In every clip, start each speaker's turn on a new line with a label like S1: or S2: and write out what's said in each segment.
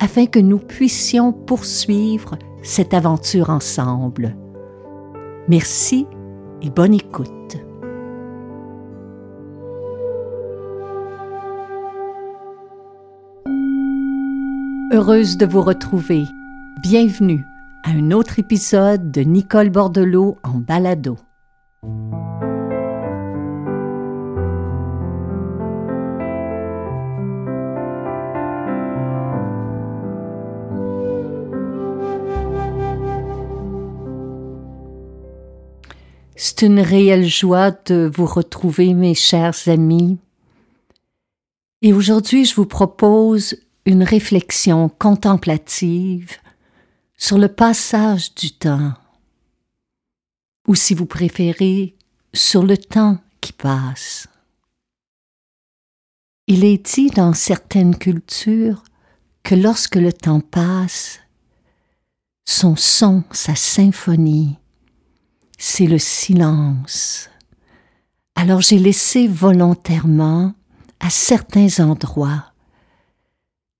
S1: afin que nous puissions poursuivre cette aventure ensemble. Merci et bonne écoute. Heureuse de vous retrouver. Bienvenue à un autre épisode de Nicole Bordelot en balado. C'est une réelle joie de vous retrouver, mes chers amis. Et aujourd'hui, je vous propose une réflexion contemplative sur le passage du temps, ou si vous préférez, sur le temps qui passe. Il est dit dans certaines cultures que lorsque le temps passe, son son, sa symphonie, c'est le silence. Alors j'ai laissé volontairement, à certains endroits,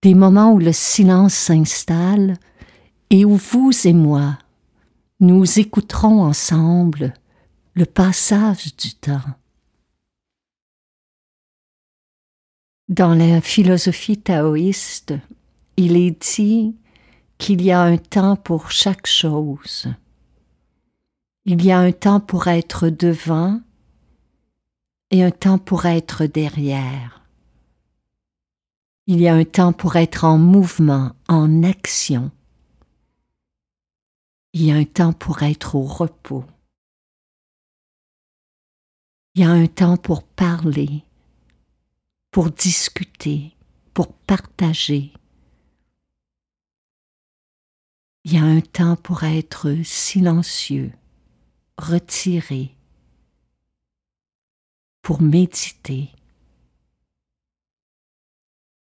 S1: des moments où le silence s'installe et où vous et moi, nous écouterons ensemble le passage du temps. Dans la philosophie taoïste, il est dit qu'il y a un temps pour chaque chose. Il y a un temps pour être devant et un temps pour être derrière. Il y a un temps pour être en mouvement, en action. Il y a un temps pour être au repos. Il y a un temps pour parler, pour discuter, pour partager. Il y a un temps pour être silencieux retirer pour méditer.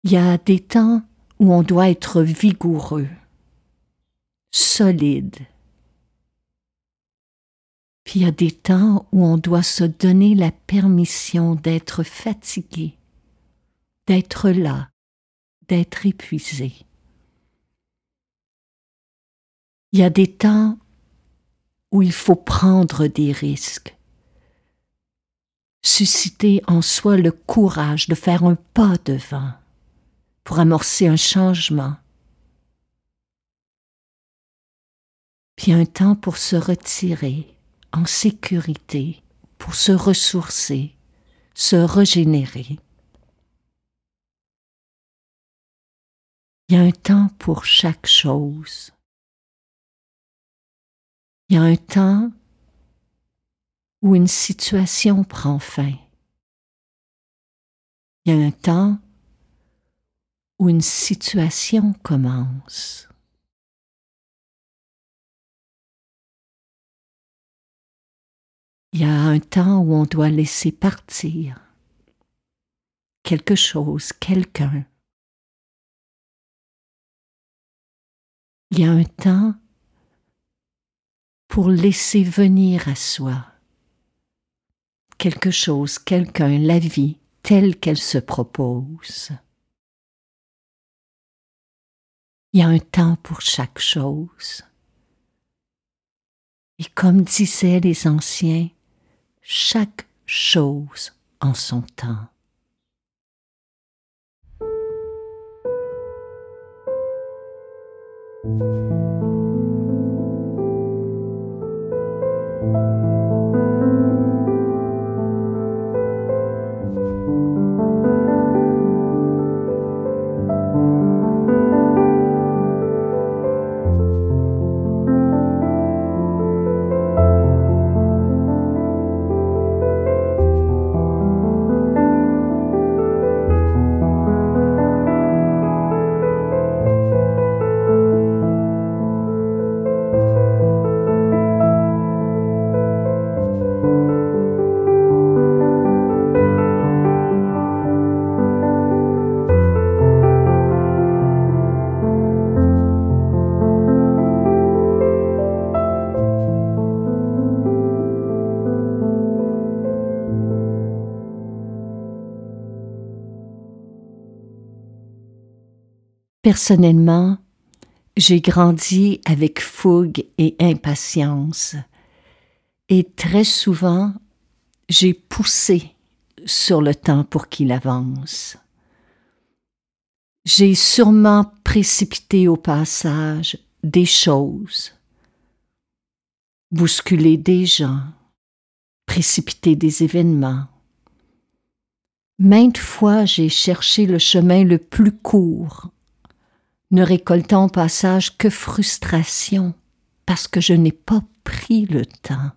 S1: Il y a des temps où on doit être vigoureux, solide. Puis il y a des temps où on doit se donner la permission d'être fatigué, d'être là, d'être épuisé. Il y a des temps où il faut prendre des risques, susciter en soi le courage de faire un pas devant pour amorcer un changement, puis un temps pour se retirer en sécurité, pour se ressourcer, se régénérer. Il y a un temps pour chaque chose. Il y a un temps où une situation prend fin. Il y a un temps où une situation commence. Il y a un temps où on doit laisser partir quelque chose, quelqu'un. Il y a un temps pour laisser venir à soi quelque chose, quelqu'un, la vie telle qu'elle se propose. Il y a un temps pour chaque chose. Et comme disaient les anciens, chaque chose en son temps. Personnellement, j'ai grandi avec fougue et impatience, et très souvent j'ai poussé sur le temps pour qu'il avance. J'ai sûrement précipité au passage des choses, bousculé des gens, précipité des événements. Maintes fois j'ai cherché le chemin le plus court, ne récoltant au passage que frustration parce que je n'ai pas pris le temps.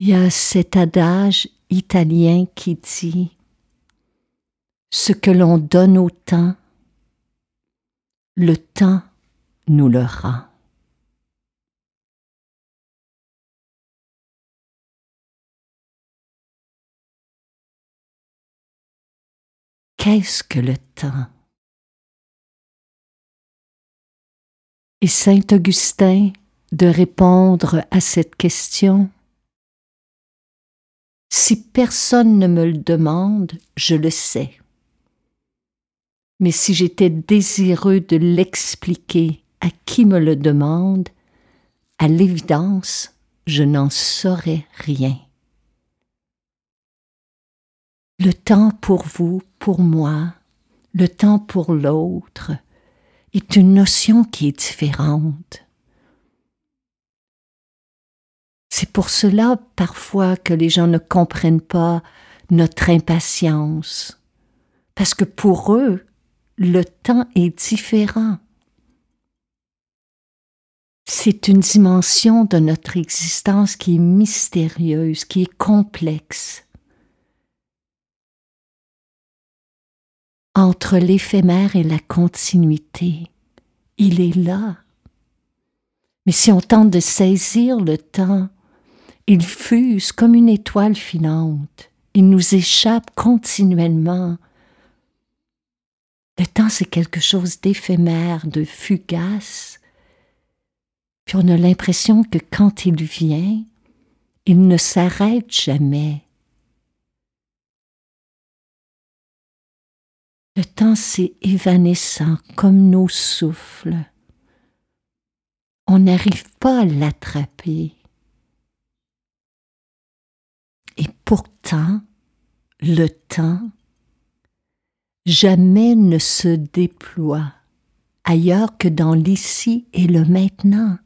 S1: Il y a cet adage italien qui dit Ce que l'on donne au temps, le temps nous le rend. Qu'est-ce que le temps? Et Saint Augustin de répondre à cette question Si personne ne me le demande, je le sais. Mais si j'étais désireux de l'expliquer à qui me le demande, à l'évidence, je n'en saurais rien. Le temps pour vous, pour moi, le temps pour l'autre, est une notion qui est différente. C'est pour cela parfois que les gens ne comprennent pas notre impatience, parce que pour eux, le temps est différent. C'est une dimension de notre existence qui est mystérieuse, qui est complexe. Entre l'éphémère et la continuité. Il est là. Mais si on tente de saisir le temps, il fuse comme une étoile filante. Il nous échappe continuellement. Le temps, c'est quelque chose d'éphémère, de fugace. Puis on a l'impression que quand il vient, il ne s'arrête jamais. Le temps c'est évanescent comme nos souffles. On n'arrive pas à l'attraper. Et pourtant, le temps jamais ne se déploie ailleurs que dans l'ici et le maintenant.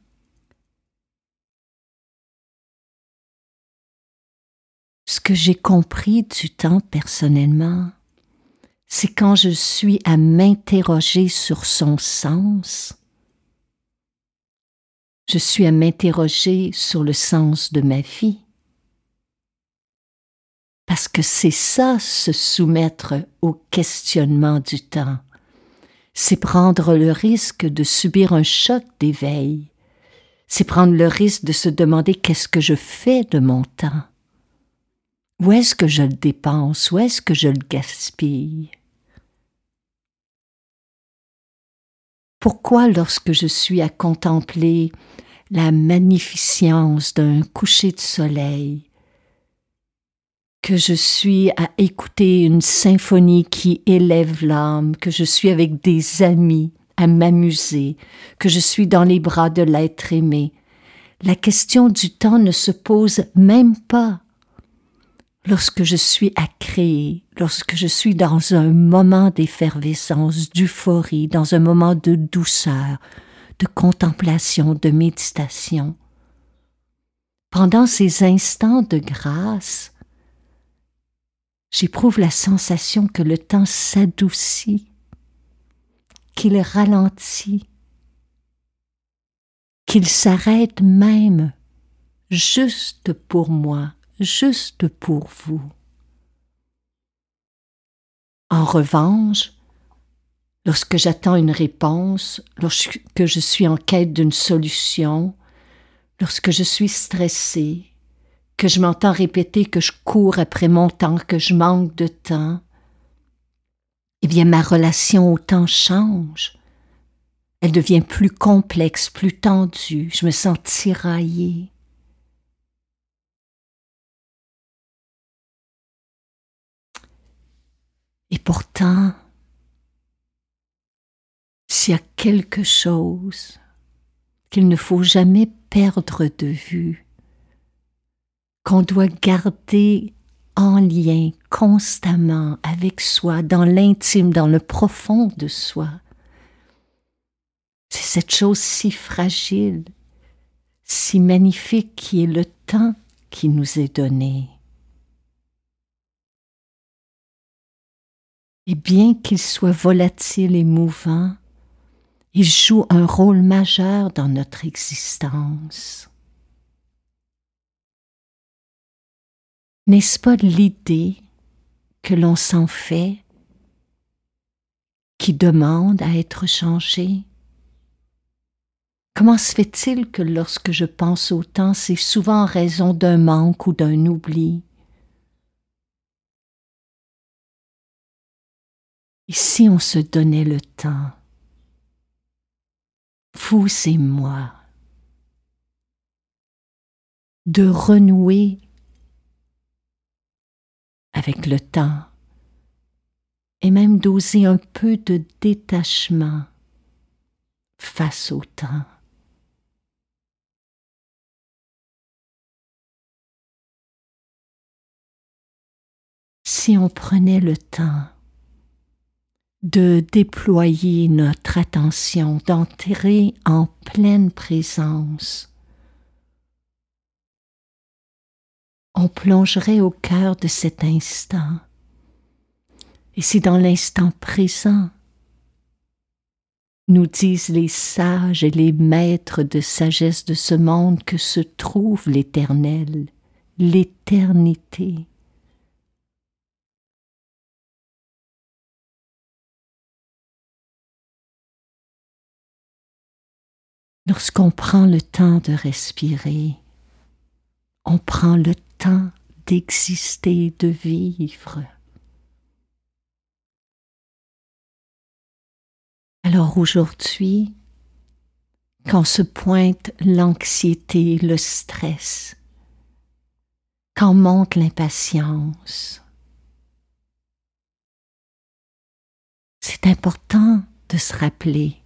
S1: Ce que j'ai compris du temps personnellement, c'est quand je suis à m'interroger sur son sens, je suis à m'interroger sur le sens de ma vie. Parce que c'est ça, se soumettre au questionnement du temps. C'est prendre le risque de subir un choc d'éveil. C'est prendre le risque de se demander qu'est-ce que je fais de mon temps. Où est-ce que je le dépense? Où est-ce que je le gaspille? Pourquoi lorsque je suis à contempler la magnificence d'un coucher de soleil, que je suis à écouter une symphonie qui élève l'âme, que je suis avec des amis à m'amuser, que je suis dans les bras de l'être aimé, la question du temps ne se pose même pas lorsque je suis à créer, lorsque je suis dans un moment d'effervescence, d'euphorie, dans un moment de douceur, de contemplation, de méditation. Pendant ces instants de grâce, j'éprouve la sensation que le temps s'adoucit, qu'il ralentit, qu'il s'arrête même juste pour moi, juste pour vous. En revanche, lorsque j'attends une réponse, lorsque je suis en quête d'une solution, lorsque je suis stressée, que je m'entends répéter que je cours après mon temps, que je manque de temps, eh bien ma relation au temps change. Elle devient plus complexe, plus tendue, je me sens tiraillée. Et pourtant, s'il y a quelque chose qu'il ne faut jamais perdre de vue, qu'on doit garder en lien constamment avec soi, dans l'intime, dans le profond de soi. C'est cette chose si fragile, si magnifique qui est le temps qui nous est donné. Et bien qu'il soit volatile et mouvant, il joue un rôle majeur dans notre existence. N'est-ce pas l'idée que l'on s'en fait qui demande à être changée Comment se fait-il que lorsque je pense au temps, c'est souvent en raison d'un manque ou d'un oubli? Et si on se donnait le temps, vous et moi, de renouer avec le temps. Et même d'oser un peu de détachement face au temps. Si on prenait le temps de déployer notre attention, d'enterrer en pleine présence on plongerait au cœur de cet instant. Et si dans l'instant présent, nous disent les sages et les maîtres de sagesse de ce monde que se trouve l'éternel, l'éternité. Lorsqu'on prend le temps de respirer, on prend le temps d'exister, de vivre. Alors aujourd'hui, quand se pointe l'anxiété, le stress, quand monte l'impatience, c'est important de se rappeler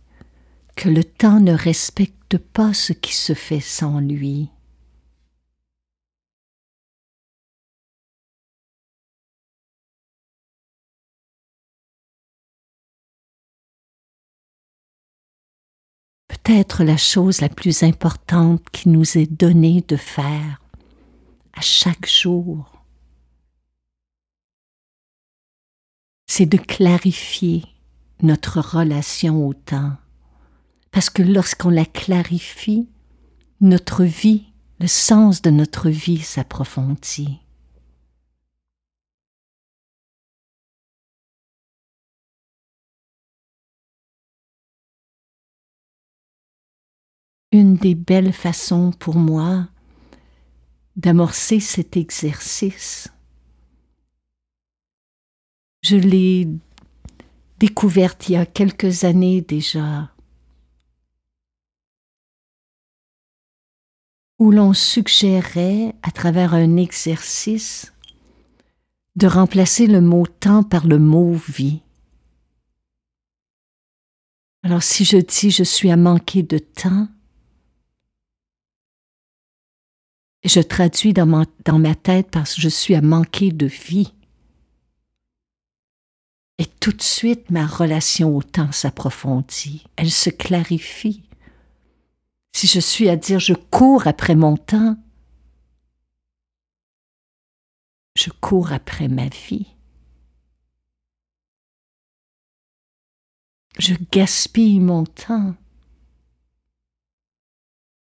S1: que le temps ne respecte pas ce qui se fait sans lui. peut-être la chose la plus importante qui nous est donnée de faire à chaque jour. C'est de clarifier notre relation au temps. Parce que lorsqu'on la clarifie, notre vie, le sens de notre vie s'approfondit. une des belles façons pour moi d'amorcer cet exercice. Je l'ai découverte il y a quelques années déjà, où l'on suggérait, à travers un exercice, de remplacer le mot temps par le mot vie. Alors si je dis je suis à manquer de temps, Je traduis dans ma, dans tête parce que je suis à manquer de vie. Et tout de suite, ma relation au temps s'approfondit, elle se clarifie. Si je suis à dire je cours après mon temps, je cours après ma vie. Je gaspille mon temps.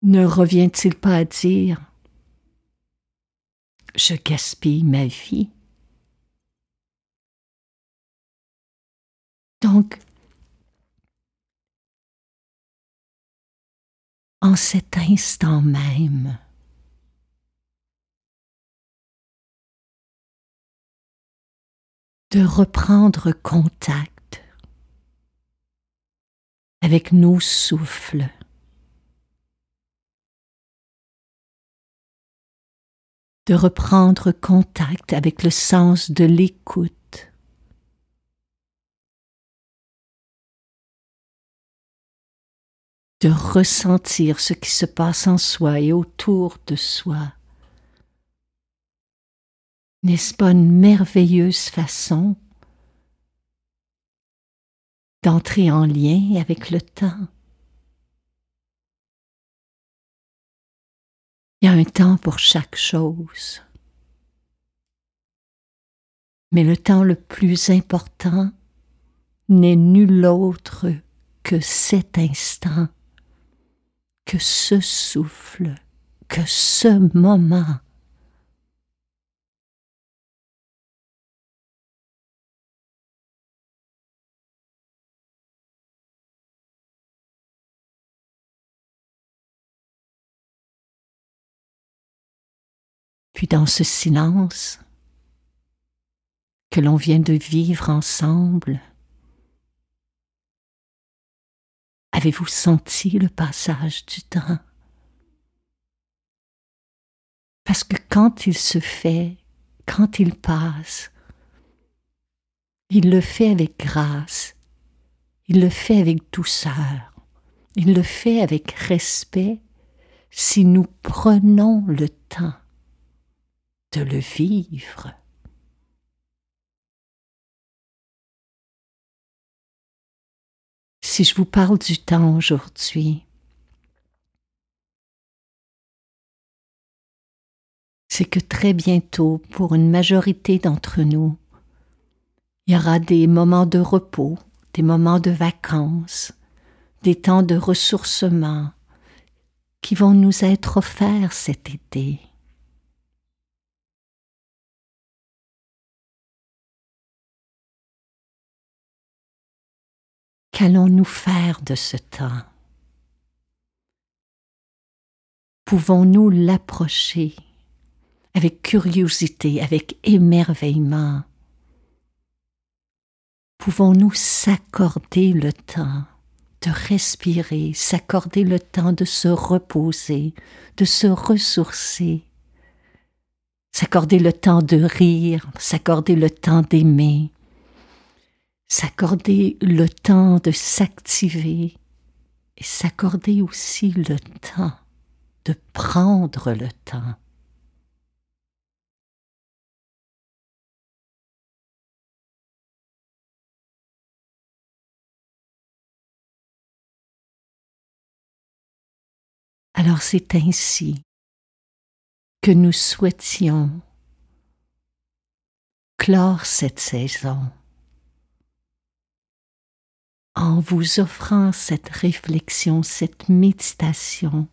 S1: Ne revient-il pas à dire je gaspille ma vie? Donc, en cet instant même, de reprendre contact avec nos souffles, de reprendre contact avec le sens de l'écoute. De ressentir ce qui se passe en soi et autour de soi. N'est-ce pas une merveilleuse façon d'entrer en lien avec le temps? Il y a un temps pour chaque chose. Mais le temps le plus important n'est nul autre que cet instant, que ce souffle, que ce moment. Puis dans ce silence que l'on vient de vivre ensemble, avez-vous senti le passage du temps? Parce que quand il se fait, quand il passe, il le fait avec grâce, il le fait avec douceur, il le fait avec respect si nous prenons le temps de le vivre. Si je vous parle du temps aujourd'hui, c'est que très bientôt, pour une majorité d'entre nous, il y aura des moments de repos, des moments de vacances, des temps de ressourcement qui vont nous être offerts cet été. Qu'allons-nous faire de ce temps? Pouvons-nous l'approcher avec curiosité, avec émerveillement? Pouvons-nous s'accorder le temps de respirer, s'accorder le temps de se reposer, de se ressourcer, s'accorder le temps de rire, s'accorder le temps d'aimer, s'accorder le temps de s'activer et s'accorder aussi le temps de prendre le temps. Alors c'est ainsi que nous souhaitions clore cette saison en vous offrant cette réflexion, cette méditation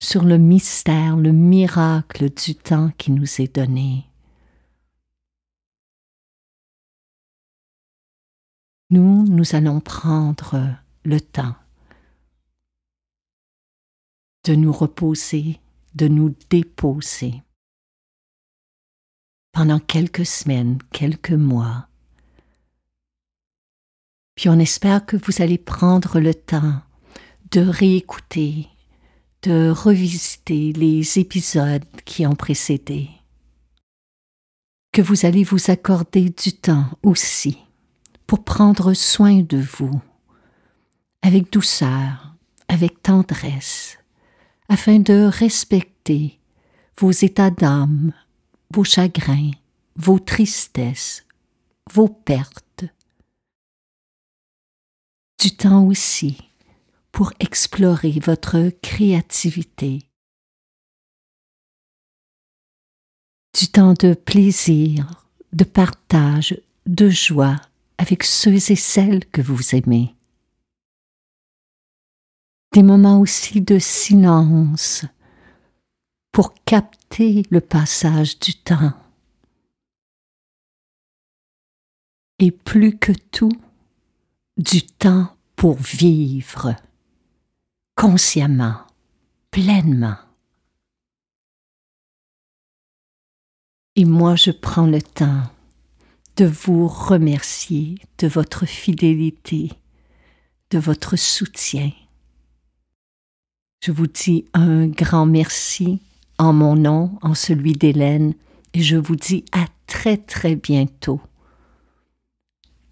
S1: sur le mystère, le miracle du temps qui nous est donné. Nous, nous allons prendre le temps de nous reposer, de nous déposer pendant quelques semaines, quelques mois, puis on espère que vous allez prendre le temps de réécouter, de revisiter les épisodes qui ont précédé. Que vous allez vous accorder du temps aussi pour prendre soin de vous, avec douceur, avec tendresse, afin de respecter vos états d'âme, vos chagrins, vos tristesses, vos pertes, du temps aussi pour explorer votre créativité, du temps de plaisir, de partage, de joie avec ceux et celles que vous aimez, des moments aussi de silence pour capter le passage du temps. Et plus que tout, du temps pour vivre consciemment, pleinement. Et moi, je prends le temps de vous remercier de votre fidélité, de votre soutien. Je vous dis un grand merci en mon nom, en celui d'Hélène, et je vous dis à très très bientôt.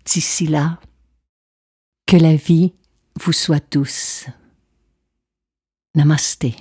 S1: D'ici là, que la vie vous soit douce. Namasté.